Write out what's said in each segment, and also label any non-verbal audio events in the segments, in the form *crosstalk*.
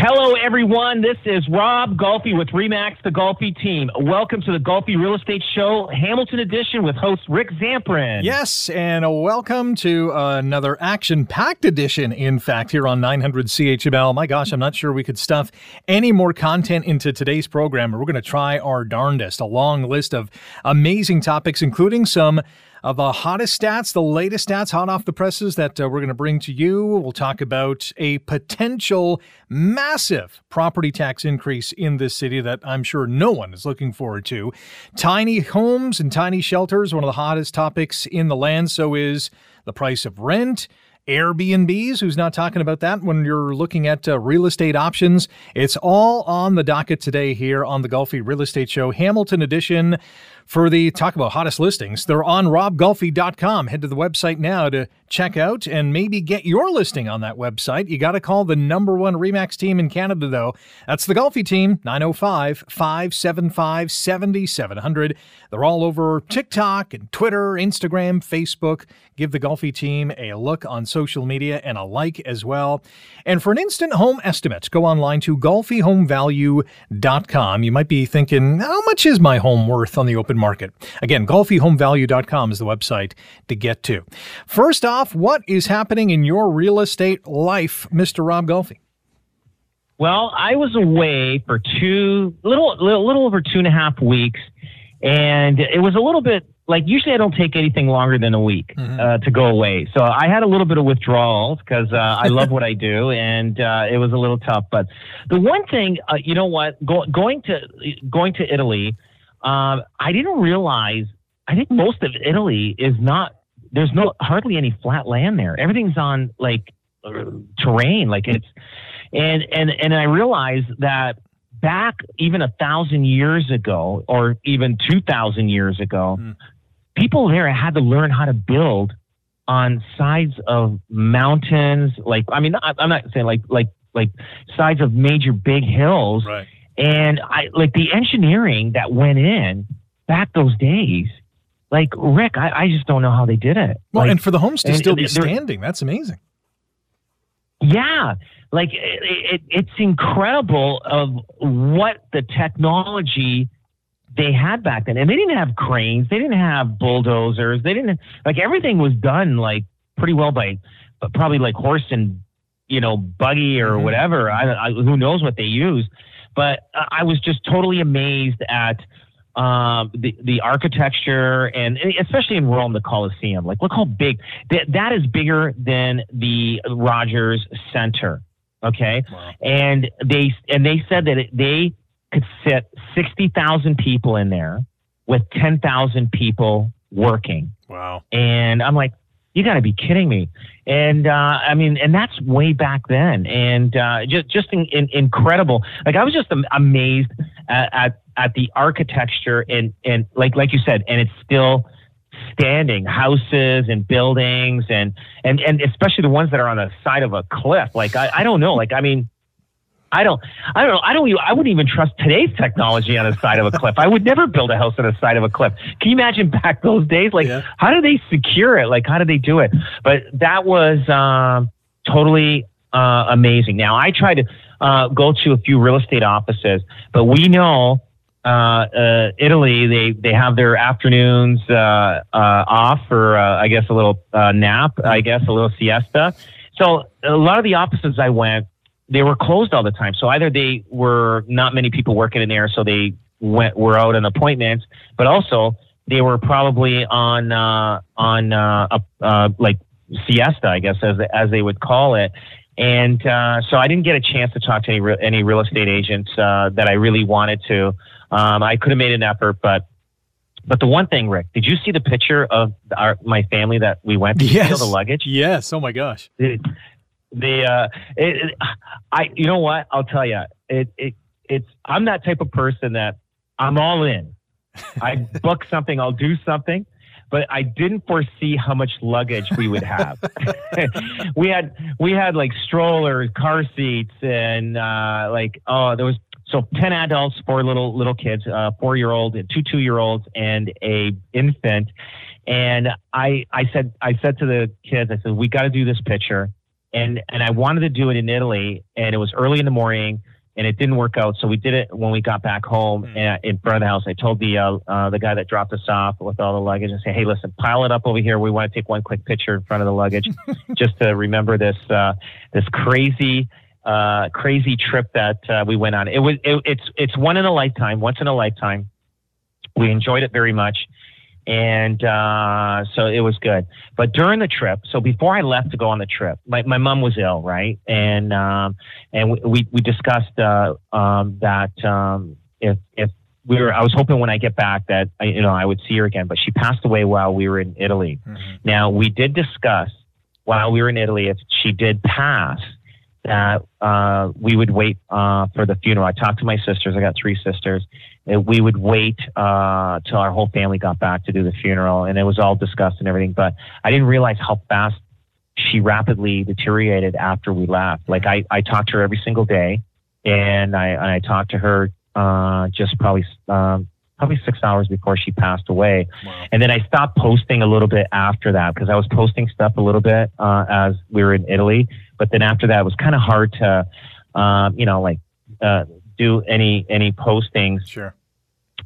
Hello, everyone. This is Rob Golfi with Remax, the Golfi team. Welcome to the Golfi Real Estate Show, Hamilton Edition, with host Rick Zamperin. Yes, and welcome to another action-packed edition. In fact, here on 900 CHML. My gosh, I'm not sure we could stuff any more content into today's program. We're going to try our darndest. A long list of amazing topics, including some of the hottest stats, the latest stats hot off the presses that uh, we're going to bring to you. We'll talk about a potential massive property tax increase in this city that I'm sure no one is looking forward to. Tiny homes and tiny shelters, one of the hottest topics in the land. So is the price of rent. Airbnbs, who's not talking about that when you're looking at uh, real estate options. It's all on the docket today here on the Golfi Real Estate Show, Hamilton Edition for the talk about hottest listings. They're on robgolfi.com. Head to the website now to check out and maybe get your listing on that website. You got to call the number one Remax team in Canada, though. That's the Golfi team, 905 575 7700. They're all over TikTok and Twitter, Instagram, Facebook. Give the Golfi team a look on social media and a like as well. And for an instant home estimate, go online to golfihomevalue.com. You might be thinking, how much is my home worth on the open market? Again, golfihomevalue.com is the website to get to. First off, what is happening in your real estate life, Mr. Rob Golfi? Well, I was away for two, little, little, little over two and a half weeks, and it was a little bit like usually I don't take anything longer than a week mm-hmm. uh, to go away. So I had a little bit of withdrawals because uh, I love what I do, *laughs* and uh, it was a little tough. But the one thing, uh, you know what, Go, going to going to Italy, uh, I didn't realize. I think most of Italy is not. There's no hardly any flat land there. Everything's on like terrain, like it's. And and and I realized that back even a thousand years ago, or even two thousand years ago, mm people there had to learn how to build on sides of mountains. Like, I mean, I'm not saying like, like, like sides of major big hills. Right. And I like the engineering that went in back those days. Like Rick, I, I just don't know how they did it. Well, like, and for the homes to and, still be standing, that's amazing. Yeah, like it, it, it's incredible of what the technology they had back then. And they didn't have cranes, they didn't have bulldozers, they didn't like everything was done like pretty well by but probably like horse and you know buggy or mm-hmm. whatever. I, I, who knows what they used, but I was just totally amazed at um, the the architecture and especially in Rome, the Colosseum. Like, look how big that that is bigger than the Rogers Center. Okay, wow. and they and they said that it, they could fit 60,000 people in there with 10,000 people working. Wow. And I'm like, you got to be kidding me. And uh, I mean, and that's way back then. And uh, just just in, in, incredible. Like I was just amazed at, at, at the architecture and and like like you said, and it's still standing houses and buildings and and and especially the ones that are on the side of a cliff. Like I, I don't know. Like I mean, I don't, I don't know. I don't. I wouldn't even trust today's technology on the side of a cliff. I would never build a house on the side of a cliff. Can you imagine back those days? Like, yeah. how do they secure it? Like, how do they do it? But that was um, totally uh, amazing. Now, I tried to uh, go to a few real estate offices, but we know uh, uh Italy they they have their afternoons uh, uh, off for I guess a little nap. I guess a little siesta. So a lot of the offices I went they were closed all the time. So either they were not many people working in there, so they went were out on appointments, but also they were probably on uh, on uh, uh, like siesta, I guess, as as they would call it. And uh, so I didn't get a chance to talk to any re- any real estate agents uh, that I really wanted to. Um, I could have made an effort, but but the one thing, Rick, did you see the picture of our my family that we went to yes. steal the luggage? Yes. Oh my gosh. It, the uh, it, it, I you know what I'll tell you it it it's I'm that type of person that I'm all in. I *laughs* book something, I'll do something. but I didn't foresee how much luggage we would have. *laughs* we had we had like strollers, car seats, and uh, like oh, there was so ten adults, four little little kids, uh, four year old, two two year olds, and a infant. And I I said I said to the kids, I said we got to do this picture, and and I wanted to do it in Italy, and it was early in the morning and it didn't work out. So we did it when we got back home mm. in front of the house. I told the uh, uh, the guy that dropped us off with all the luggage and say, "Hey, listen, pile it up over here. We want to take one quick picture in front of the luggage, *laughs* just to remember this uh, this crazy." Uh, crazy trip that uh, we went on. It was it, it's it's one in a lifetime, once in a lifetime. We enjoyed it very much and uh, so it was good. But during the trip, so before I left to go on the trip, my, my mom was ill, right? And um, and we we discussed uh, um, that um, if if we were, I was hoping when I get back that I, you know I would see her again. But she passed away while we were in Italy. Mm-hmm. Now we did discuss while we were in Italy if she did pass that uh, we would wait uh, for the funeral. I talked to my sisters. I got three sisters. We would wait uh, till our whole family got back to do the funeral, and it was all discussed and everything. But I didn't realize how fast she rapidly deteriorated after we left. Like I, I talked to her every single day, and I, and I talked to her uh, just probably um, probably six hours before she passed away. Wow. And then I stopped posting a little bit after that because I was posting stuff a little bit uh, as we were in Italy. But then after that, it was kind of hard to, um, you know, like uh, do any any postings. Sure.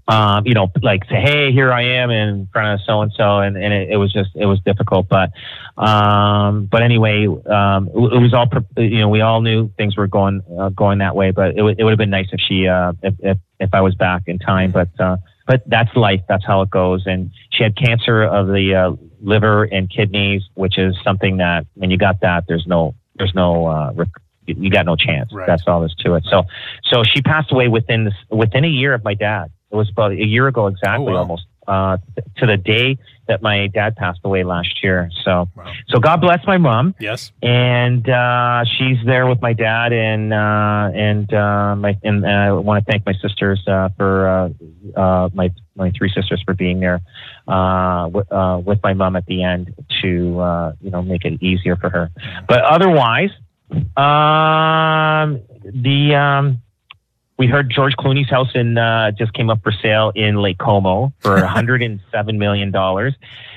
Um, you know, like say, hey, here I am in front of so and so, and and it, it, was just it was difficult, but um, but anyway, um, it, it, was all you know, we all knew things were going uh, going that way, but it, w- it would have been nice if she uh, if, if if I was back in time, but uh, but that's life, that's how it goes, and she had cancer of the uh, liver and kidneys, which is something that when you got that, there's no there's no uh, rec- you got no chance. Right. That's all there's to it. So, so she passed away within this, within a year of my dad. It was about a year ago exactly, oh, wow. almost uh, to the day that my dad passed away last year. So, wow. so God bless my mom. Yes, and uh, she's there with my dad, and uh, and uh, my and I want to thank my sisters uh, for uh, uh, my my three sisters for being there uh, w- uh, with my mom at the end to uh, you know make it easier for her. But otherwise, um, the um, we heard George Clooney's house in uh, just came up for sale in Lake Como for *laughs* 107 million dollars,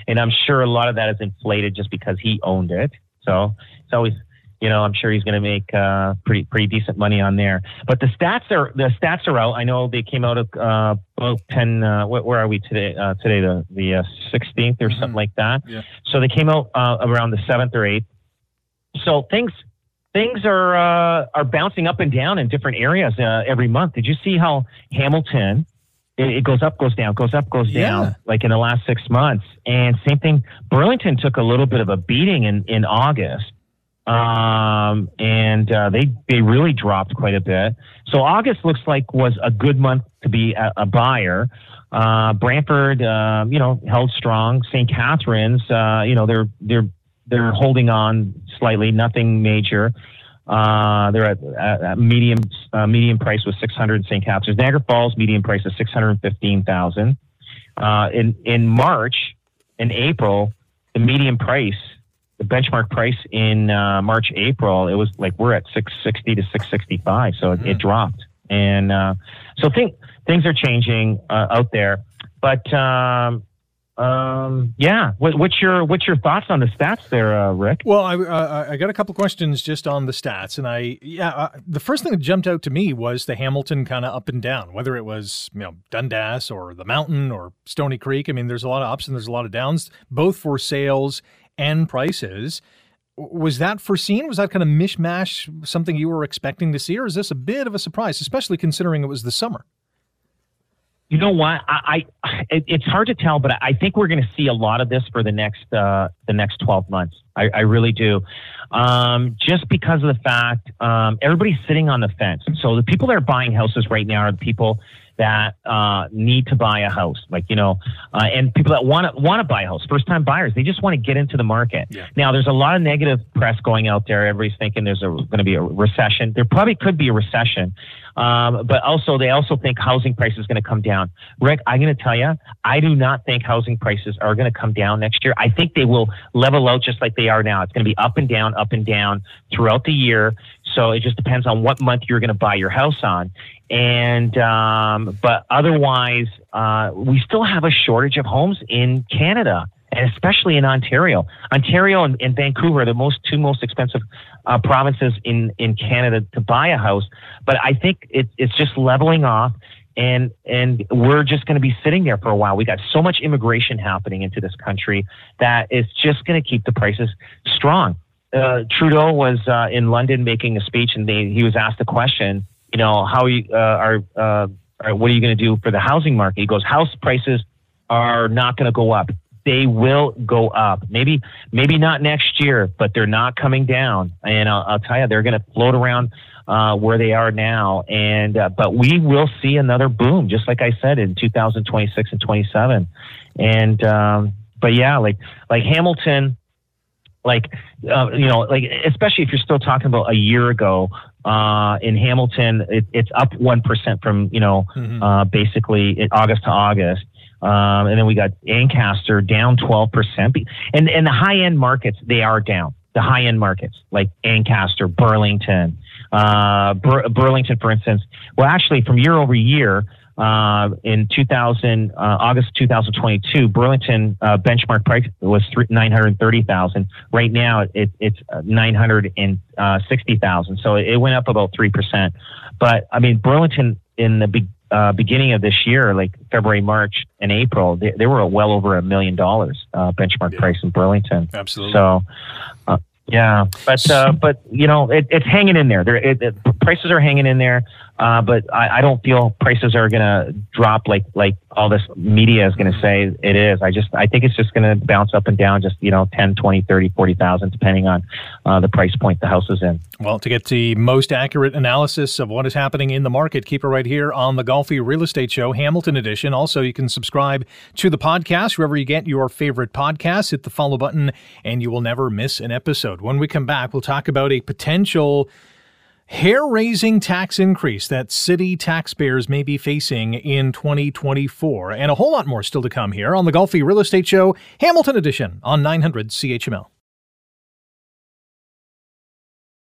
and I'm sure a lot of that is inflated just because he owned it. So it's always you know, I'm sure he's going to make uh, pretty pretty decent money on there. But the stats are the stats are out. I know they came out of uh, about ten. Uh, where are we today? Uh, today the the 16th uh, or mm-hmm. something like that. Yeah. So they came out uh, around the seventh or eighth. So things things are uh, are bouncing up and down in different areas uh, every month. Did you see how Hamilton? It, it goes up, goes down, goes up, goes down, yeah. like in the last six months. And same thing, Burlington took a little bit of a beating in in August um, and uh, they they really dropped quite a bit. So August looks like was a good month to be a, a buyer. Uh, Brantford, uh, you know, held strong. St. Catharines, uh, you know, they're they're they're holding on slightly, nothing major. Uh, they're at, at medium uh, medium price was 600 in St. Catharines. Niagara Falls medium price is 615,000. Uh, in in March, in April, the median price the benchmark price in uh, March, April, it was like we're at 660 to 665. So it, it, dropped. And uh, so think, things are changing uh, out there. But um, um, yeah, what, what's your what's your thoughts on the stats there, uh, Rick? Well, I, uh, I got a couple questions just on the stats, and I yeah, uh, the first thing that jumped out to me was the Hamilton kind of up and down, whether it was you know Dundas or the Mountain or Stoney Creek. I mean, there's a lot of ups and there's a lot of downs, both for sales and prices. Was that foreseen? Was that kind of mishmash something you were expecting to see, or is this a bit of a surprise, especially considering it was the summer? You know what? I, I it, it's hard to tell, but I think we're going to see a lot of this for the next uh, the next twelve months. I, I really do, um, just because of the fact um, everybody's sitting on the fence. So the people that are buying houses right now are the people that uh, need to buy a house, like you know, uh, and people that want to want to buy a house, first time buyers. They just want to get into the market. Yeah. Now, there's a lot of negative press going out there. Everybody's thinking there's going to be a recession. There probably could be a recession, um, but also they also think housing prices is going to come down. Rick, I'm going to tell you, I do not think housing prices are going to come down next year. I think they will level out just like they are now. It's going to be up and down, up and down throughout the year. So it just depends on what month you're going to buy your house on. And um, but otherwise, uh, we still have a shortage of homes in Canada and especially in Ontario. Ontario and, and Vancouver are the most two most expensive uh, provinces in in Canada to buy a house. But I think it, it's just leveling off, and and we're just going to be sitting there for a while. We got so much immigration happening into this country that it's just going to keep the prices strong. Uh, Trudeau was uh, in London making a speech, and they, he was asked a question you know, how you, uh, are, uh, what are you going to do for the housing market? He goes, house prices are not going to go up. They will go up. Maybe, maybe not next year, but they're not coming down. And I'll, I'll tell you, they're going to float around uh, where they are now. And uh, but we will see another boom, just like I said in 2026 and 27. And um, but yeah, like like Hamilton, like uh, you know, like especially if you're still talking about a year ago uh, in Hamilton, it, it's up one percent from you know mm-hmm. uh, basically August to August, um, and then we got Ancaster down twelve percent. And and the high end markets they are down. The high end markets like Ancaster, Burlington, uh, Bur- Burlington, for instance. Well, actually, from year over year, uh, in 2000, uh, August 2022, Burlington uh, benchmark price was 930,000. Right now, it, it's 960,000. So it went up about 3%. But I mean, Burlington in the be- uh, beginning of this year, like February, March, and April, they, they were well over a million dollars uh, benchmark yeah. price in Burlington. Absolutely. So, uh, yeah, but uh, but you know it, it's hanging in there. There, it, it, prices are hanging in there. Uh, but I, I, don't feel prices are going to drop like like all this media is going to say it is. I just I think it's just going to bounce up and down, just you know, 10, 20, 30, 40,000, depending on uh, the price point the house is in. Well, to get the most accurate analysis of what is happening in the market, keep it right here on the Golfi Real Estate Show, Hamilton Edition. Also, you can subscribe to the podcast wherever you get your favorite podcasts. Hit the follow button, and you will never miss an episode. When we come back, we'll talk about a potential hair raising tax increase that city taxpayers may be facing in 2024. And a whole lot more still to come here on the Golfi Real Estate Show, Hamilton Edition on 900 CHML.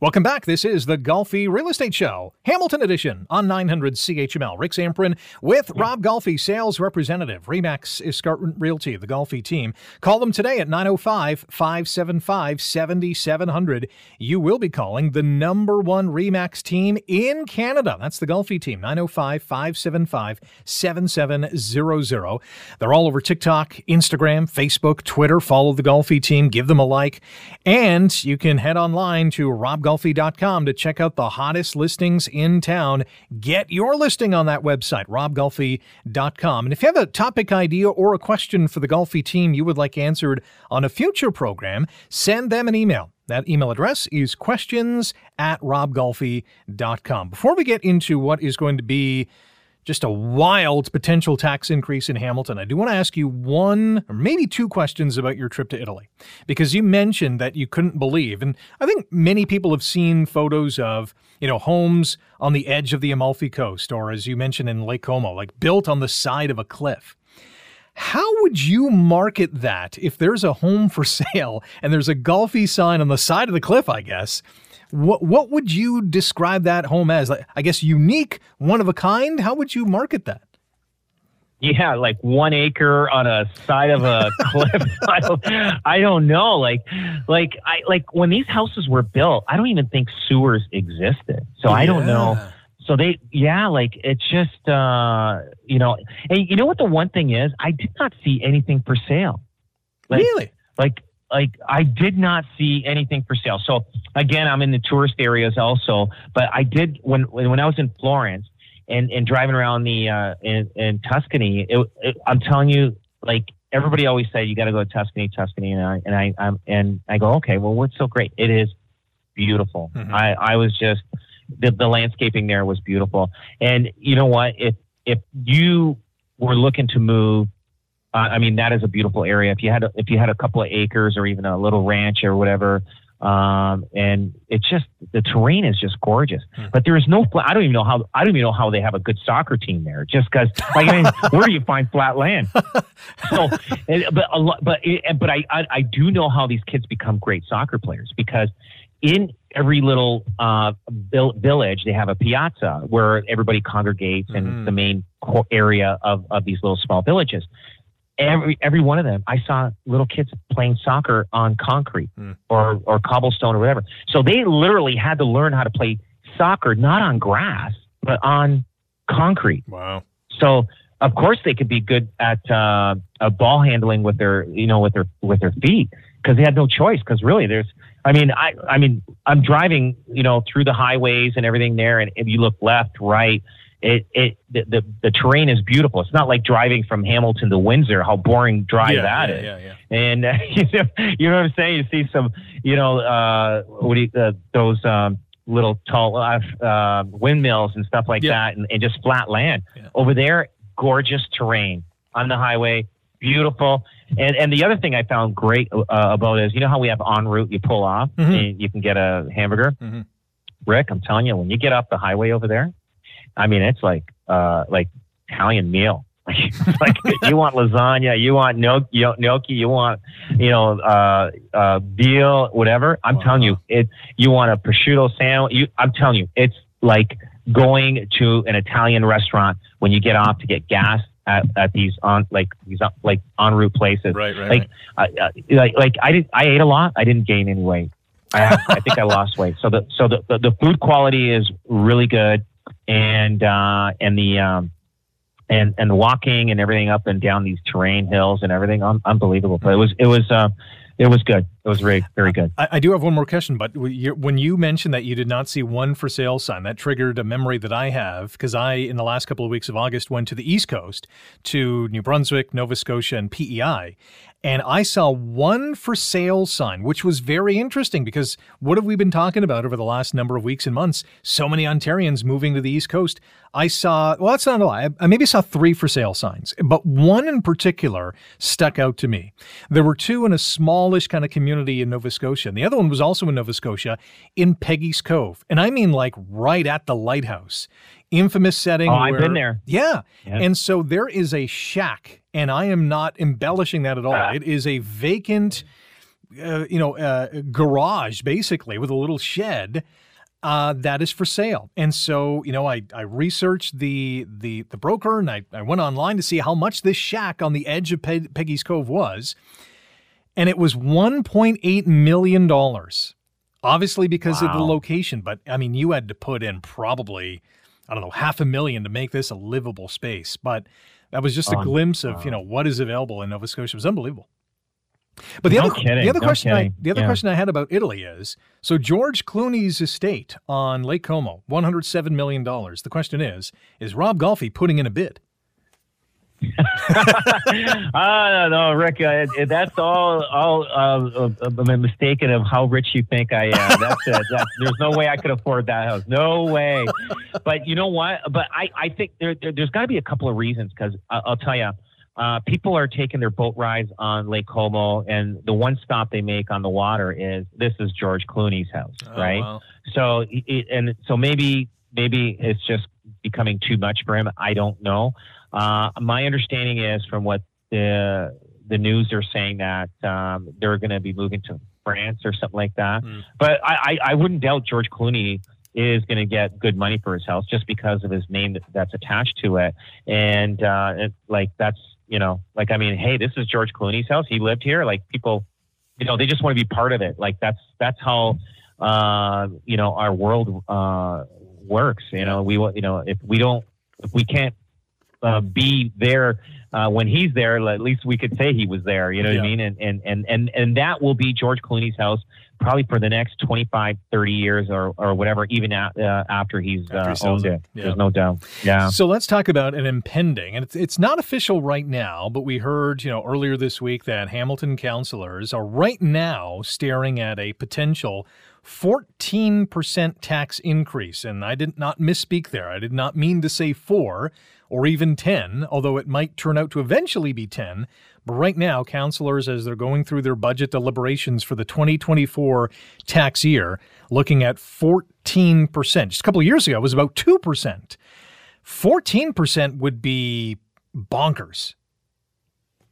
Welcome back. This is the Golfi Real Estate Show, Hamilton Edition on 900 CHML. Rick Zamperin with Rob Golfi, sales representative, Remax Escarpment Realty, the Golfi team. Call them today at 905 575 7700. You will be calling the number one Remax team in Canada. That's the Golfi team, 905 575 7700. They're all over TikTok, Instagram, Facebook, Twitter. Follow the Golfi team, give them a like, and you can head online to Rob robgolfi.com to check out the hottest listings in town. Get your listing on that website, robgolfi.com. And if you have a topic idea or a question for the Golfi team you would like answered on a future program, send them an email. That email address is questions at robgolfi.com. Before we get into what is going to be just a wild potential tax increase in Hamilton. I do want to ask you one or maybe two questions about your trip to Italy because you mentioned that you couldn't believe, and I think many people have seen photos of you know homes on the edge of the Amalfi Coast, or as you mentioned in Lake Como, like built on the side of a cliff. How would you market that if there's a home for *laughs* sale and there's a golfi sign on the side of the cliff? I guess what what would you describe that home as? Like, I guess unique, one of a kind. How would you market that? Yeah, like one acre on a side of a *laughs* cliff. I, don't, I don't know. Like, like I like when these houses were built. I don't even think sewers existed. So yeah. I don't know. So they, yeah, like it's just, uh, you know, and you know what the one thing is? I did not see anything for sale. Like, really? Like like I did not see anything for sale. So again, I'm in the tourist areas also, but I did when when I was in Florence and and driving around the uh, in, in Tuscany. It, it, I'm telling you, like everybody always said, you got to go to Tuscany, Tuscany, and I and I I'm, and I go, okay, well, what's so great? It is beautiful. Mm-hmm. I I was just the the landscaping there was beautiful, and you know what? If if you were looking to move uh, I mean, that is a beautiful area. If you had a, if you had a couple of acres or even a little ranch or whatever, um, and it's just the terrain is just gorgeous. Mm. But there is no. I don't even know how. I don't even know how they have a good soccer team there. Just because, like, I mean, *laughs* where do you find flat land? So, but a lot, but but I, I I do know how these kids become great soccer players because in every little uh, village they have a piazza where everybody congregates mm-hmm. and the main area of, of these little small villages every every one of them i saw little kids playing soccer on concrete mm. or or cobblestone or whatever. So they literally had to learn how to play soccer not on grass but on concrete. Wow. So of course they could be good at uh, ball handling with their you know with their with their feet because they had no choice because really there's i mean i i mean i'm driving you know through the highways and everything there and if you look left right it it the, the, the terrain is beautiful. It's not like driving from Hamilton to Windsor. How boring drive yeah, that yeah, is. Yeah. And *laughs* uh, you know you know what I'm saying. You see some you know uh, what do you, uh, those um, little tall uh, uh, windmills and stuff like that, and, and, just flat land over there. Gorgeous terrain on the highway, beautiful. And and the other thing I found great uh, about is you know how we have ONroute you pull off mm-hmm. and you can get a hamburger. Mm-hmm. Rick, I'm telling you, when you get off the highway over there, I mean, it's like uh, like Italian meal. *laughs* like you want lasagna, you want gnocchi, gnocchi you want you know uh, uh, veal, whatever. I'm wow. telling you, it. You want a prosciutto sandwich. You, I'm telling you, it's like going to an Italian restaurant when you get off to get gas at, at these on like these like ONroute places. Right, right. Like, right. Uh, like, like I did. I ate a lot. I didn't gain any weight. I, I think I lost weight. So the so the, the, the food quality is really good and uh, and the um, and and walking and everything up and down these terrain hills and everything, un- unbelievable. But it was it was uh, it was good. It was very very good. I, I do have one more question, but when you mentioned that you did not see one for sale sign, that triggered a memory that I have because I, in the last couple of weeks of August, went to the East Coast to New Brunswick, Nova Scotia, and PEI, and I saw one for sale sign, which was very interesting because what have we been talking about over the last number of weeks and months? So many Ontarians moving to the East Coast. I saw, well, that's not a lie. I maybe saw three for sale signs, but one in particular stuck out to me. There were two in a smallish kind of community in Nova Scotia, and the other one was also in Nova Scotia in Peggy's Cove. And I mean like right at the lighthouse infamous setting. Oh, where, I've been there. Yeah. yeah. And so there is a shack, and I am not embellishing that at all. Ah. It is a vacant, uh, you know, uh, garage basically with a little shed. Uh, that is for sale. And so, you know, I, I researched the, the, the broker and I, I went online to see how much this shack on the edge of Pe- Peggy's Cove was. And it was $1.8 million. Obviously, because wow. of the location. But I mean, you had to put in probably I don't know, half a million to make this a livable space. But that was just a oh, glimpse of, you know, what is available in Nova Scotia. It was unbelievable. But the no other kidding, the other no question kidding. I the other yeah. question I had about Italy is so George Clooney's estate on Lake Como, one hundred seven million dollars. The question is, is Rob Golfi putting in a bid? Uh, no, no, Rick, uh, that's all all uh, uh, mistaken of how rich you think I am. That's it. That's, there's no way I could afford that house. No way. But you know what? But I, I think there, there has got to be a couple of reasons because I'll tell you. Uh, people are taking their boat rides on Lake Como, and the one stop they make on the water is this is George Clooney's house, oh, right? Wow. So, it, and so maybe maybe it's just becoming too much for him. I don't know. Uh, my understanding is from what the the news are saying that um, they're going to be moving to France or something like that. Mm. But I, I, I, wouldn't doubt George Clooney is going to get good money for his house just because of his name that, that's attached to it. And uh, it, like that's you know like I mean, hey, this is George Clooney's house. He lived here. Like people, you know, they just want to be part of it. Like that's that's how uh, you know our world uh, works. You know, we you know if we don't if we can't uh, be there uh, when he's there. At least we could say he was there. You know yeah. what I mean? And, and and and and that will be George Clooney's house probably for the next 25, 30 years or, or whatever, even uh, after he's uh, after owned it. Yeah. There's no doubt. Yeah. So let's talk about an impending, and it's, it's not official right now, but we heard, you know, earlier this week that Hamilton councilors are right now staring at a potential 14% tax increase. And I did not misspeak there. I did not mean to say four or even 10, although it might turn out to eventually be 10. But right now, councilors, as they're going through their budget deliberations for the 2024 tax year, looking at 14%. Just a couple of years ago, it was about 2%. 14% would be bonkers.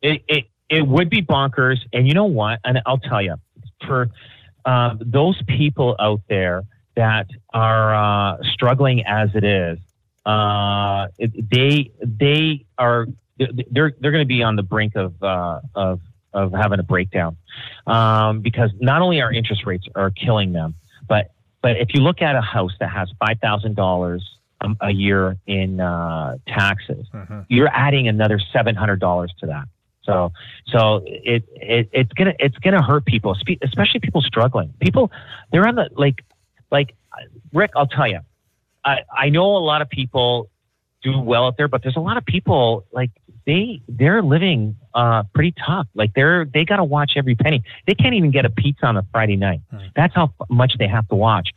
It, it, it would be bonkers. And you know what? And I'll tell you, for uh, those people out there that are uh, struggling as it is, uh, they they are they're they're going to be on the brink of uh, of of having a breakdown um, because not only our interest rates are killing them, but but if you look at a house that has five thousand dollars a year in uh, taxes, mm-hmm. you're adding another seven hundred dollars to that. So so it, it it's gonna it's gonna hurt people, especially people struggling. People they're on the like like Rick. I'll tell you, I I know a lot of people do well out there, but there's a lot of people like they they're living uh, pretty tough. Like they're they got to watch every penny. They can't even get a pizza on a Friday night. Hmm. That's how much they have to watch.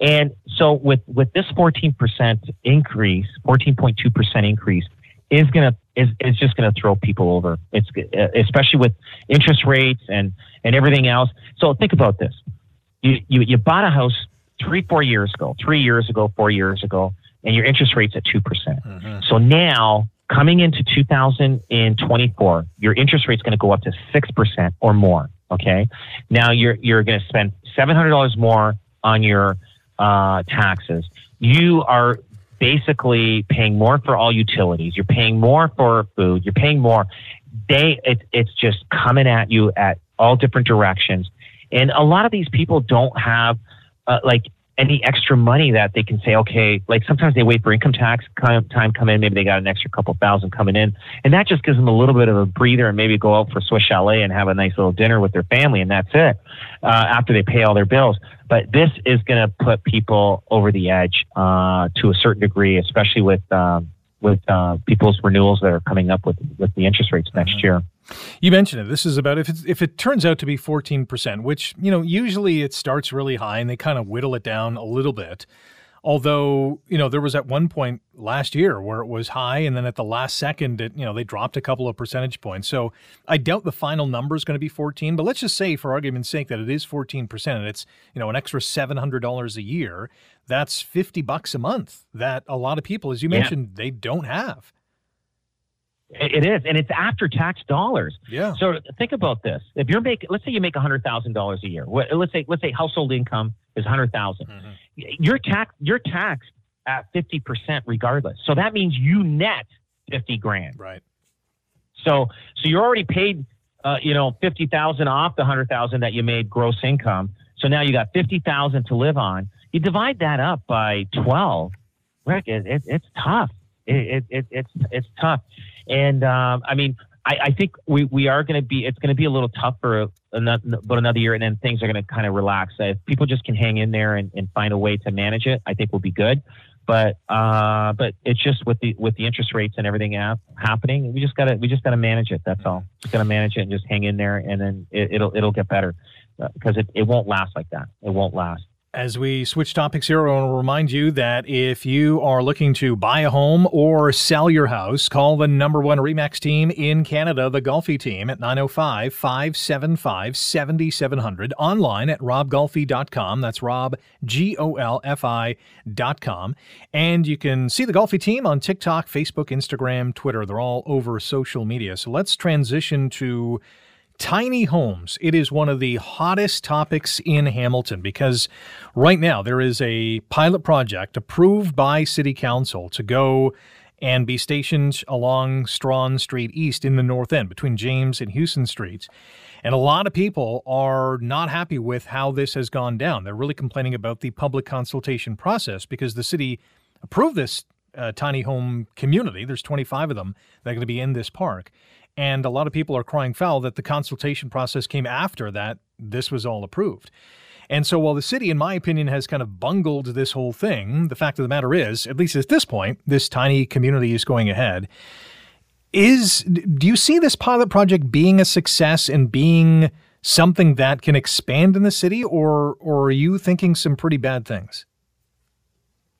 And so with with this 14% increase, 14.2% increase is gonna is is just gonna throw people over. It's especially with interest rates and and everything else. So think about this: you you, you bought a house three four years ago, three years ago, four years ago, and your interest rate's at two percent. Mm-hmm. So now coming into 2024, your interest rate's going to go up to 6% or more. Okay. Now you're, you're going to spend $700 more on your uh, taxes. You are basically paying more for all utilities. You're paying more for food. You're paying more. They, it, it's just coming at you at all different directions. And a lot of these people don't have, uh, like, any extra money that they can say, okay, like sometimes they wait for income tax time come in, maybe they got an extra couple thousand coming in, and that just gives them a little bit of a breather and maybe go out for Swiss Chalet and have a nice little dinner with their family, and that's it uh, after they pay all their bills. But this is going to put people over the edge uh, to a certain degree, especially with um, with uh, people's renewals that are coming up with with the interest rates next mm-hmm. year. You mentioned it. This is about if it, if it turns out to be 14%, which, you know, usually it starts really high and they kind of whittle it down a little bit. Although, you know, there was at one point last year where it was high and then at the last second, it, you know, they dropped a couple of percentage points. So I doubt the final number is going to be 14, but let's just say for argument's sake that it is 14% and it's, you know, an extra $700 a year. That's 50 bucks a month that a lot of people, as you mentioned, yeah. they don't have. It is, and it's after tax dollars. Yeah. So think about this: if you're making, let's say you make hundred thousand dollars a year. Let's say let's say household income is hundred thousand. Mm-hmm. You're tax you're taxed at fifty percent regardless. So that means you net fifty grand. Right. So so you're already paid, uh, you know, fifty thousand off the hundred thousand that you made gross income. So now you got fifty thousand to live on. You divide that up by twelve. Rick, it, it, it's tough. It, it, it's it's tough. And um, I mean, I, I, think we, we are going to be, it's going to be a little tough for another, but another year, and then things are going to kind of relax. if people just can hang in there and, and find a way to manage it, I think we'll be good. But uh, but it's just with the with the interest rates and everything happening, we just gotta we just gotta manage it. That's all. Just gotta manage it and just hang in there, and then it, will it'll get better because uh, it, it won't last like that. It won't last. As we switch topics here, I want to remind you that if you are looking to buy a home or sell your house, call the number one REMAX team in Canada, the Golfi team, at 905 575 7700. Online at robgolfi.com. That's Rob, G O L F I.com. And you can see the Golfi team on TikTok, Facebook, Instagram, Twitter. They're all over social media. So let's transition to Tiny homes. It is one of the hottest topics in Hamilton because right now there is a pilot project approved by City Council to go and be stationed along Strachan Street East in the North End between James and Hughson Streets. And a lot of people are not happy with how this has gone down. They're really complaining about the public consultation process because the city approved this uh, tiny home community. There's 25 of them that are going to be in this park. And a lot of people are crying foul that the consultation process came after that this was all approved. And so while the city, in my opinion, has kind of bungled this whole thing, the fact of the matter is, at least at this point, this tiny community is going ahead. Is do you see this pilot project being a success and being something that can expand in the city, or or are you thinking some pretty bad things?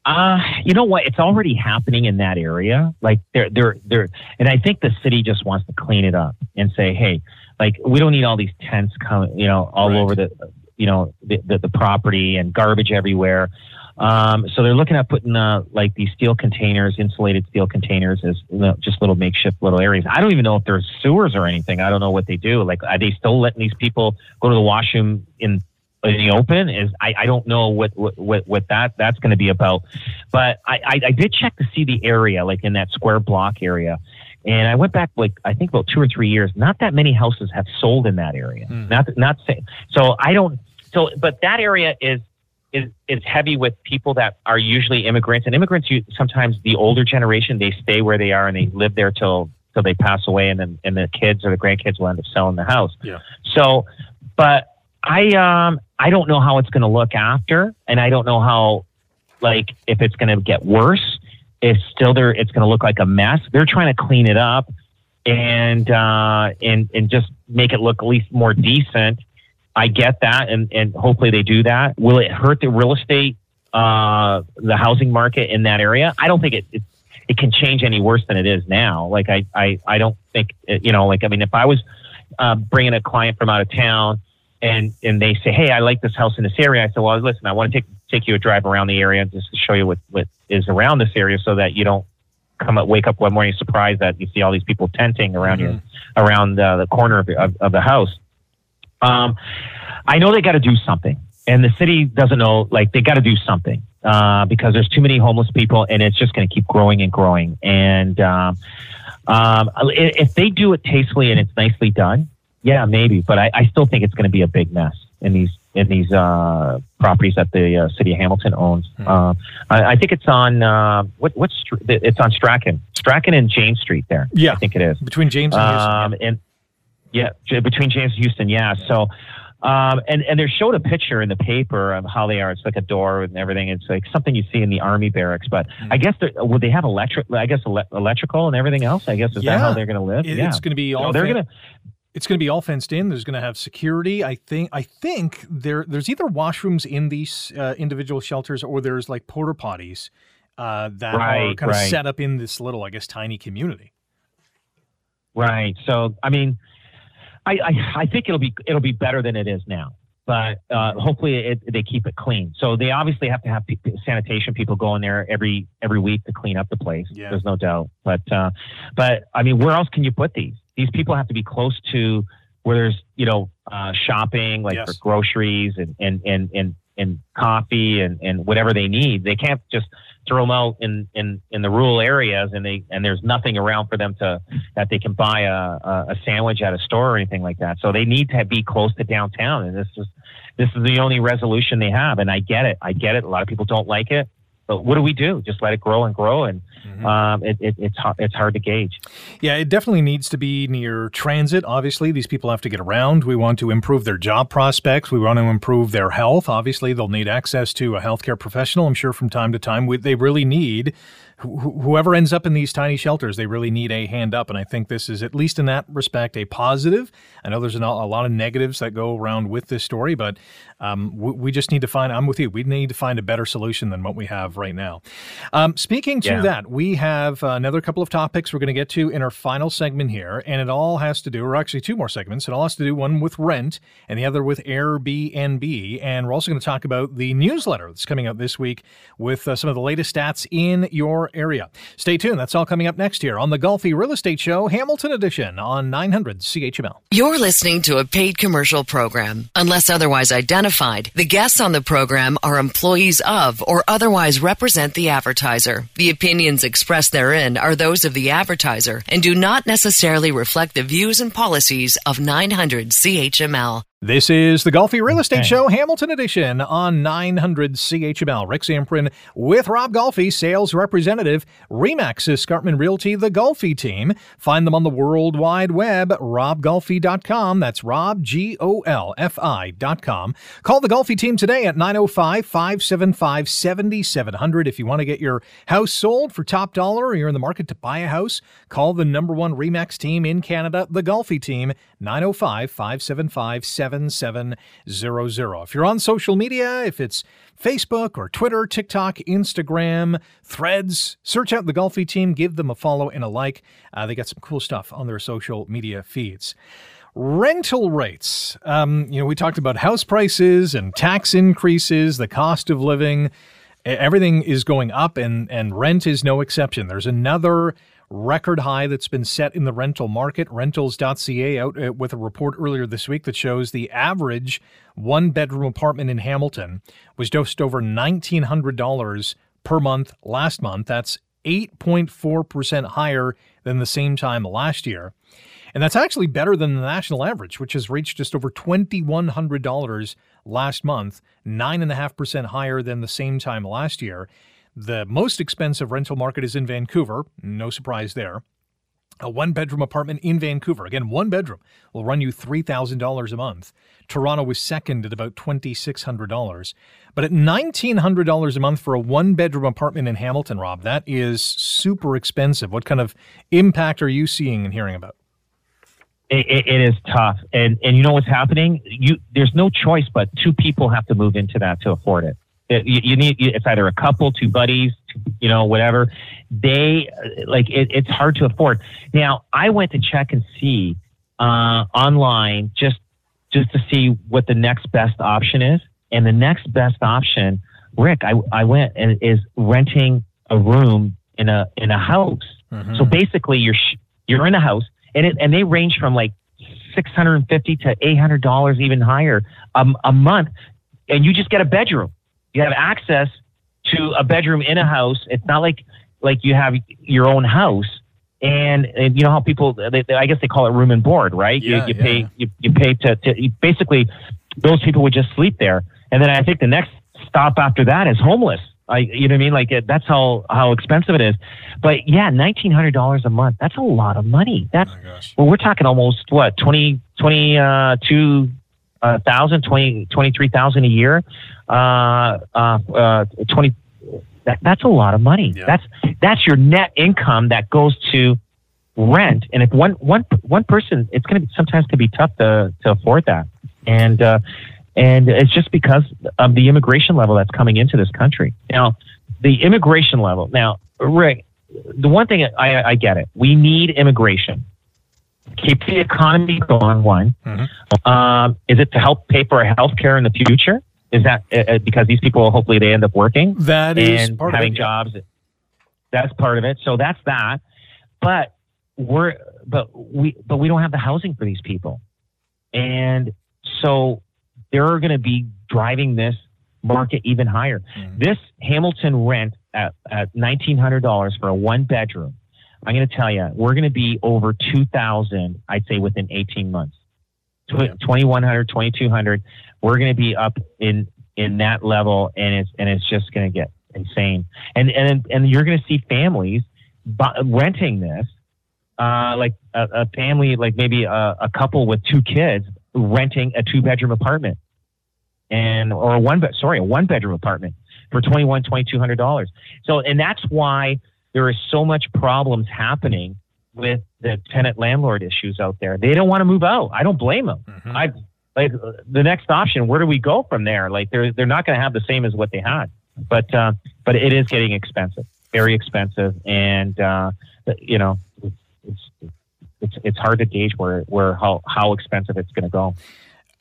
Uh, you know what? It's already happening in that area. Like they're they're they're, and I think the city just wants to clean it up and say, hey, like we don't need all these tents coming, you know, all right. over the, you know, the, the, the property and garbage everywhere. Um, so they're looking at putting uh, like these steel containers, insulated steel containers, as you know, just little makeshift little areas. I don't even know if there's sewers or anything. I don't know what they do. Like, are they still letting these people go to the washroom in in the open? Is I, I don't know what what what that that's going to be about. But I, I I did check to see the area, like in that square block area. And I went back like I think about two or three years. Not that many houses have sold in that area. Mm. Not not say, so. I don't. So, but that area is is is heavy with people that are usually immigrants, and immigrants sometimes the older generation they stay where they are and they live there till till they pass away, and then and the kids or the grandkids will end up selling the house. Yeah. So, but I um I don't know how it's going to look after, and I don't know how like if it's going to get worse. If still there, it's going to look like a mess. They're trying to clean it up and uh, and and just make it look at least more decent I get that, and, and hopefully they do that. Will it hurt the real estate, uh, the housing market in that area? I don't think it, it, it can change any worse than it is now. Like I, I, I don't think you know. Like I mean, if I was uh, bringing a client from out of town and and they say, hey, I like this house in this area, I said, well, listen, I want to take take you a drive around the area just to show you what what is around this area, so that you don't come up, wake up one morning surprised that you see all these people tenting around mm-hmm. your around uh, the corner of, of, of the house. Um, I know they got to do something, and the city doesn't know. Like they got to do something uh, because there's too many homeless people, and it's just going to keep growing and growing. And um, um, if they do it tastefully and it's nicely done, yeah, maybe. But I, I still think it's going to be a big mess in these in these uh, properties that the uh, city of Hamilton owns. Hmm. Uh, I, I, think it's on uh, what what's it's on Strachan, Strachan and James Street there. Yeah, I think it is between James and Hughson. Um, and yeah, between James and Hughson. Yeah. So, um, and and they showed a picture in the paper of how they are. It's like a door and everything. It's like something you see in the army barracks. But mm-hmm. I guess would they have electric? I guess ele- electrical and everything else. I guess is yeah. that how they're going to live? It, yeah. It's going to be all. they're going to. It's going to be all fenced in. There's going to have security. I think. I think there. There's either washrooms in these uh, individual shelters or there's like porta potties uh, that right, are kind right. of set up in this little, I guess, tiny community. Right. So, I mean, I, I, I think it'll be it'll be better than it is now but uh, hopefully it, they keep it clean. So they obviously have to have pe- sanitation people go in there every every week to clean up the place. Yeah. There's no doubt. But uh, but I mean, where else can you put these? These people have to be close to where there's you know uh, shopping, like yes. for groceries and and and and and coffee and and whatever they need. They can't just throw them out in, in, in the rural areas and they and there's nothing around for them to that they can buy a, a sandwich at a store or anything like that. So they need to be close to downtown and this is this is the only resolution they have. And I get it. I get it. A lot of people don't like it. But what do we do? Just let it grow and grow, and mm-hmm. um, it, it, it's it's hard to gauge. Yeah, it definitely needs to be near transit. Obviously, these people have to get around. We want to improve their job prospects. We want to improve their health. Obviously, they'll need access to a healthcare professional. I'm sure from time to time we, they really need whoever ends up in these tiny shelters, they really need a hand up. And I think this is, at least in that respect, a positive. I know there's a lot of negatives that go around with this story, but um, we, we, just need to find, I'm with you, we need to find a better solution than what we have right now. Um, speaking to yeah. that, we have another couple of topics we're going to get to in our final segment here. And it all has to do, or actually two more segments. It all has to do one with rent and the other with Airbnb. And we're also going to talk about the newsletter that's coming out this week with uh, some of the latest stats in your area. Stay tuned. That's all coming up next here on the Golfi Real Estate Show, Hamilton Edition on 900 CHML. You're listening to a paid commercial program. Unless otherwise identified, the guests on the program are employees of or otherwise represent the advertiser. The opinions expressed therein are those of the advertiser and do not necessarily reflect the views and policies of 900 CHML. This is the Golfi Real Estate okay. Show, Hamilton Edition on 900 CHML. Rick Zamperin with Rob Golfi, sales representative, Remax Escarpment Realty, the Golfi team. Find them on the World Wide Web, robgolfi.com. That's Rob, G O L F I.com. Call the Golfi team today at 905 575 7700. If you want to get your house sold for top dollar or you're in the market to buy a house, call the number one Remax team in Canada, the Golfi team, 905 575 7700. If you're on social media, if it's Facebook or Twitter, TikTok, Instagram, Threads, search out the Golfi team, give them a follow and a like. Uh, they got some cool stuff on their social media feeds. Rental rates. Um, you know, we talked about house prices and tax increases, the cost of living. Everything is going up, and, and rent is no exception. There's another record high that's been set in the rental market. Rentals.ca out uh, with a report earlier this week that shows the average one bedroom apartment in Hamilton was just over $1,900 per month last month. That's 8.4% higher than the same time last year. And that's actually better than the national average, which has reached just over $2,100 last month, 9.5% higher than the same time last year. The most expensive rental market is in Vancouver. No surprise there. A one bedroom apartment in Vancouver, again, one bedroom, will run you $3,000 a month. Toronto was second at about $2,600. But at $1,900 a month for a one bedroom apartment in Hamilton, Rob, that is super expensive. What kind of impact are you seeing and hearing about? It, it, it is tough, and and you know what's happening. You there's no choice but two people have to move into that to afford it. You, you, need it's either a couple, two buddies, you know, whatever. They like it, it's hard to afford. Now, I went to check and see uh, online just just to see what the next best option is, and the next best option, Rick, I I went and is renting a room in a in a house. Mm-hmm. So basically, you're you're in a house, and it and they range from like six hundred and fifty to eight hundred dollars, even higher um, a month, and you just get a bedroom you have access to a bedroom in a house. It's not like like you have your own house. And, and you know how people, they, they, I guess they call it room and board, right? Yeah, you, you yeah. pay, you, you pay to, to you basically, those people would just sleep there. And then I think the next stop after that is homeless. I, you know what I mean? Like it, that's how how expensive it is. But yeah, nineteen hundred dollars a month. That's a lot of money. That's oh well, we're talking almost what twenty twenty uh, two uh, thousand, twenty twenty three thousand a year uh, uh, uh, 20, that, that's a lot of money. Yeah. That's, that's your net income that goes to rent. And if one, one, one person, it's going to sometimes can be tough to, to afford that. And, uh, and it's just because of the immigration level that's coming into this country. Now, the immigration level. Now, Rick, the one thing I, I get it. We need immigration. Keep the economy going. One, mm-hmm. um, is it to help pay for health care in the future? Is that uh, uh, because these people hopefully they end up working? That is and having it, jobs. That's part of it. So that's that. But we're but we but we don't have the housing for these people, and so they're going to be driving this market even higher. Mm-hmm. This Hamilton rent at, at nineteen hundred dollars for a one bedroom. I'm going to tell you, we're going to be over two thousand. I'd say within eighteen months. 2100 2200 we're going to be up in in that level and it's and it's just going to get insane and and and you're going to see families renting this uh, like a, a, family like maybe a, a, couple with two kids renting a two bedroom apartment and or a one sorry a one bedroom apartment for 21 2200 dollars so and that's why there is so much problems happening with the tenant landlord issues out there. They don't want to move out. I don't blame them. Mm-hmm. I like the next option. Where do we go from there? Like they're they're not going to have the same as what they had. But uh, but it is getting expensive, very expensive, and uh, you know it's, it's it's hard to gauge where where how how expensive it's going to go.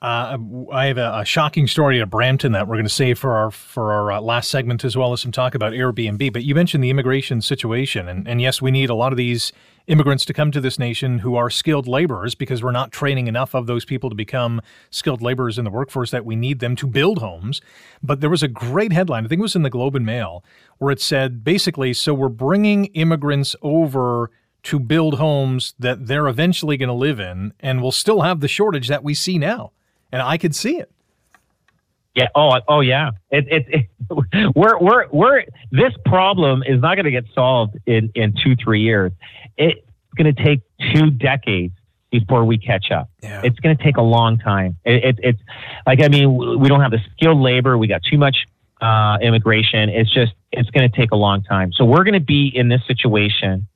Uh, I have a, a, shocking story at Brampton that we're going to save for our for our uh, last segment, as well as some talk about Airbnb. But you mentioned the immigration situation, and, and yes, we need a lot of these immigrants to come to this nation who are skilled laborers because we're not training enough of those people to become skilled laborers in the workforce that we need them to build homes. But there was a great headline, I think it was in the Globe and Mail, where it said basically, so we're bringing immigrants over to build homes that they're eventually going to live in, and we'll still have the shortage that we see now. And I could see it. Yeah. Oh. Oh. Yeah. It. It. it *laughs* we're. We're. We're. This problem is not going to get solved in in two three years. It's going to take two decades before we catch up. Yeah. It's going to take a long time. It, it, it's like I mean, we don't have the skilled labor. We got too much uh, immigration. It's just it's going to take a long time. So we're going to be in this situation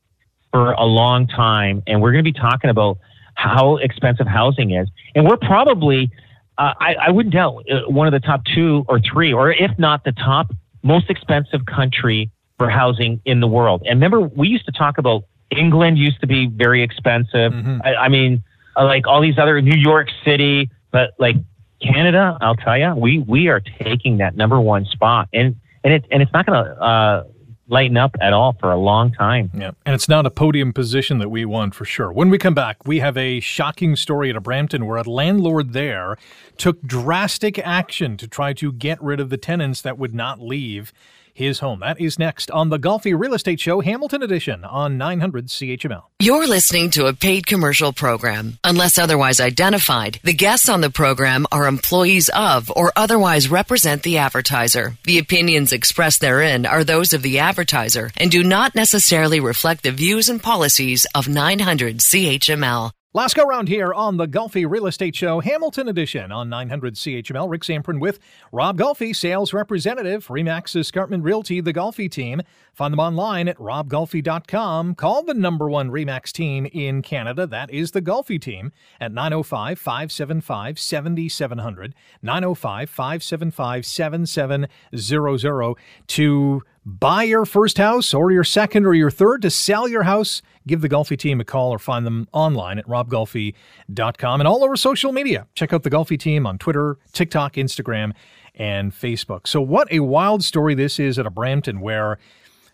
for a long time, and we're going to be talking about how expensive housing is, and we're probably uh, I, I wouldn't doubt uh, one of the top two or three, or if not the top most expensive country for housing in the world. And remember, we used to talk about England used to be very expensive. Mm-hmm. I, I mean, uh, like all these other New York City, but like Canada, I'll tell you, we we are taking that number one spot, and and it and it's not going to uh, lighten up at all for a long time. Yeah, and it's not a podium position that we want for sure. When we come back, we have a shocking story at a Brampton where a landlord there took drastic action to try to get rid of the tenants that would not leave his home. That is next on the Golfi Real Estate Show, Hamilton Edition on 900 CHML. You're listening to a paid commercial program. Unless otherwise identified, the guests on the program are employees of or otherwise represent the advertiser. The opinions expressed therein are those of the advertiser and do not necessarily reflect the views and policies of 900 CHML. Last go round here on the Golfi Real Estate Show, Hamilton Edition on 900 CHML. Rick Samprin with Rob Golfi, sales representative, Remax Escarpment Realty, the Golfi team. Find them online at robgolfi.com. Call the number one Remax team in Canada. That is the Golfi team at 905 575 7700. 905 575 7700 to buy your first house or your second or your third to sell your house, give the Golfi team a call or find them online at robgolfi.com and all over social media. Check out the Golfi team on Twitter, TikTok, Instagram, and Facebook. So, what a wild story this is at a Brampton where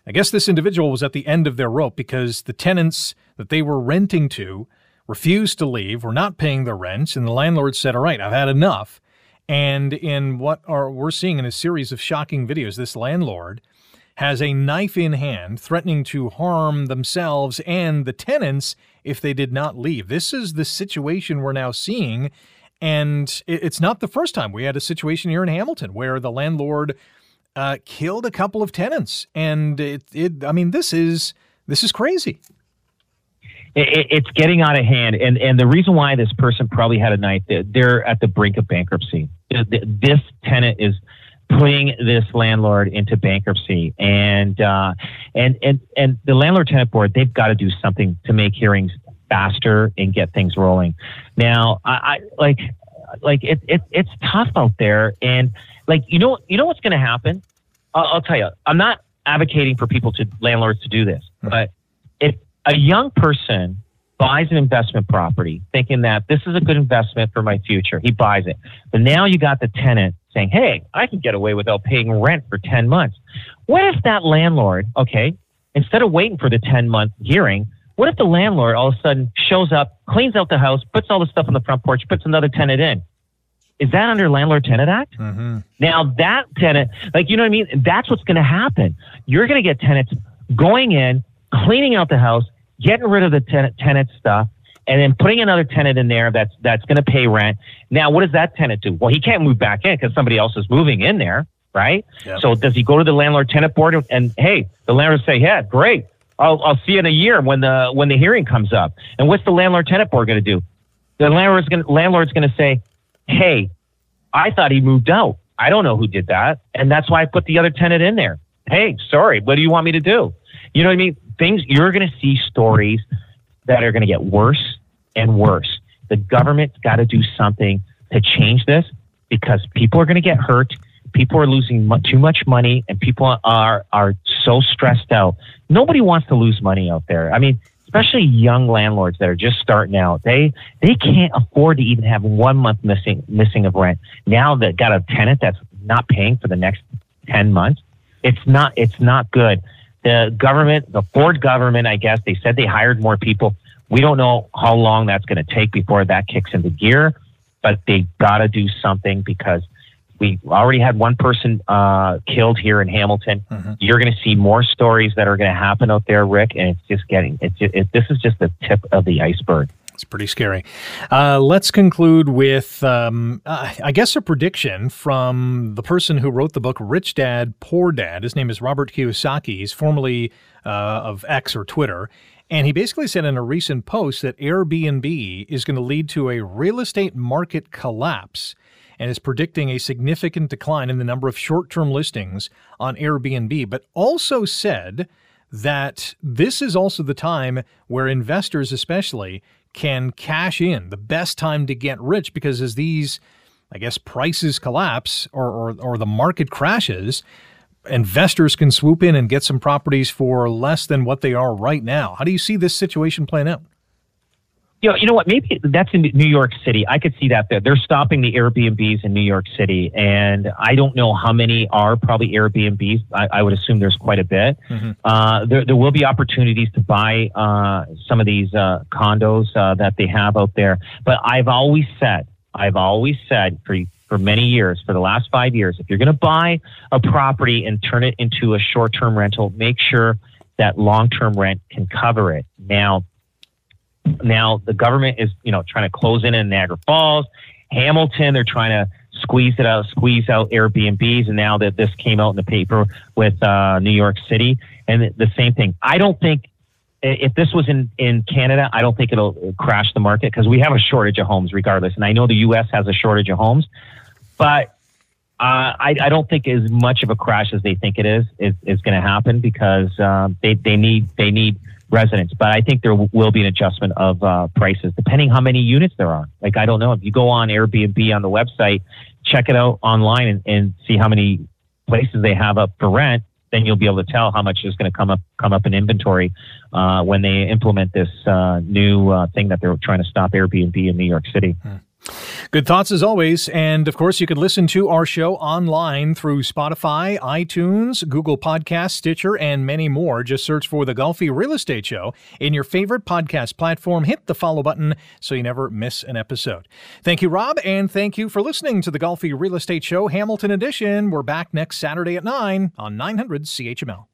I guess this individual was at the end of their rope because the tenants that they were renting to refused to leave, were not paying their rents, and the landlord said, All right, I've had enough. And in what are we're seeing in a series of shocking videos, this landlord has a knife in hand, threatening to harm themselves and the tenants if they did not leave. This is the situation we're now seeing. And it's not the first time we had a situation here in Hamilton where the landlord uh, killed a couple of tenants. And it, it, I mean, this is this is crazy. It, it's getting out of hand, and and the reason why this person probably had a knife, they're at the brink of bankruptcy. This tenant is putting this landlord into bankruptcy. And uh, and and and the landlord tenant board they've got to do something to make hearings faster and get things rolling. Now i, I like like it, it it's tough out there. And like you know you know what's going to happen? I'll, I'll, tell you i'm not advocating for people to landlords to do this. Hmm. but if a young person buys an investment property thinking that this is a good investment for my future he buys it but now you got the tenant saying, hey, I can get away without paying rent for 10 months. What if that landlord, okay, instead of waiting for the 10 month hearing, what if the landlord all of a sudden shows up, cleans out the house, puts all the stuff on the front porch, puts another tenant in? Is that under Landlord Tenant Act? Mm-hmm. Now that tenant, like you know what I mean? That's what's going to happen. You're going to get tenants going in, cleaning out the house, getting rid of the tenant tenant stuff, and then putting another tenant in there that's that's going to pay rent. Now, what does that tenant do? Well, he can't move back in because somebody else is moving in there, right? Yep. So does he go to the landlord tenant board and, and hey, the landlord say, yeah, great, I'll I'll see you in a year when the when the hearing comes up. And what's the landlord tenant board going to do? The landlord's going landlord's going to say, hey, I thought he moved out. I don't know who did that, and that's why I put the other tenant in there. Hey, sorry, what do you want me to do? You know what I mean? Things you're going to see stories that are going to get worse and worse. The government's got to do something to change this because people are going to get hurt. People are losing too much money, and people are are so stressed out. Nobody wants to lose money out there. I mean, especially young landlords that are just starting out. They they can't afford to even have one month missing missing of rent. Now that got a tenant that's not paying for the next ten months, it's not it's not good the government, the Ford government, I guess, they said they hired more people. We don't know how long that's going to take before that kicks into gear, but they got to do something because we already had one person uh, killed here in Hamilton. Mm-hmm. You're going to see more stories that are going to happen out there, Rick, and it's just getting it's it, this is just the tip of the iceberg. Pretty scary. Uh, let's conclude with, um, uh, I guess, a prediction from the person who wrote the book Rich Dad, Poor Dad. His name is Robert Kiyosaki. He's formerly uh, of X or Twitter. And he basically said in a recent post that Airbnb is going to lead to a real estate market collapse and is predicting a significant decline in the number of short term listings on Airbnb, but also said that this is also the time where investors, especially, can cash in, the best time to get rich, because as these, I guess, prices collapse or, or, or the market crashes, investors can swoop in and get some properties for less than what they are right now. How do you see this situation playing out? You know, you know what? Maybe that's in New York City. I could see that there. They're stopping the Airbnbs in New York City, and I don't know how many are probably Airbnbs. I, I would assume there's quite a bit. Mm-hmm. Uh, there, there will be opportunities to buy uh, some of these uh, condos uh, that they have out there. But I've always said, I've always said for for many years, for the last five years, if you're going to buy a property and turn it into a short-term rental, make sure that long-term rent can cover it. Now now the government is, you know, trying to close in in Niagara Falls, Hamilton. They're trying to squeeze it out, squeeze out Airbnbs, and now that this came out in the paper with uh, New York City, and the same thing. I don't think if this was in in Canada, I don't think it'll crash the market because we have a shortage of homes regardless, and I know the U.S. has a shortage of homes, but. Uh, I, I, don't think as much of a crash as they think it is is, is going to happen because uh, they they need they need residents. But I think there will be an adjustment of uh, prices depending how many units there are. Like I don't know if you go on Airbnb on the website, check it out online and, and see how many places they have up for rent. Then you'll be able to tell how much is going to come up come up in inventory uh, when they implement this uh, new uh, thing that they're trying to stop Airbnb in New York City. Hmm. Good thoughts as always. And of course, you can listen to our show online through Spotify, iTunes, Google Podcasts, Stitcher, and many more. Just search for the Golfi Real Estate Show in your favorite podcast platform. Hit the follow button so you never miss an episode. Thank you, Rob, and thank you for listening to the Golfi Real Estate Show Hamilton Edition. We're back next Saturday at 9 on 900 CHML.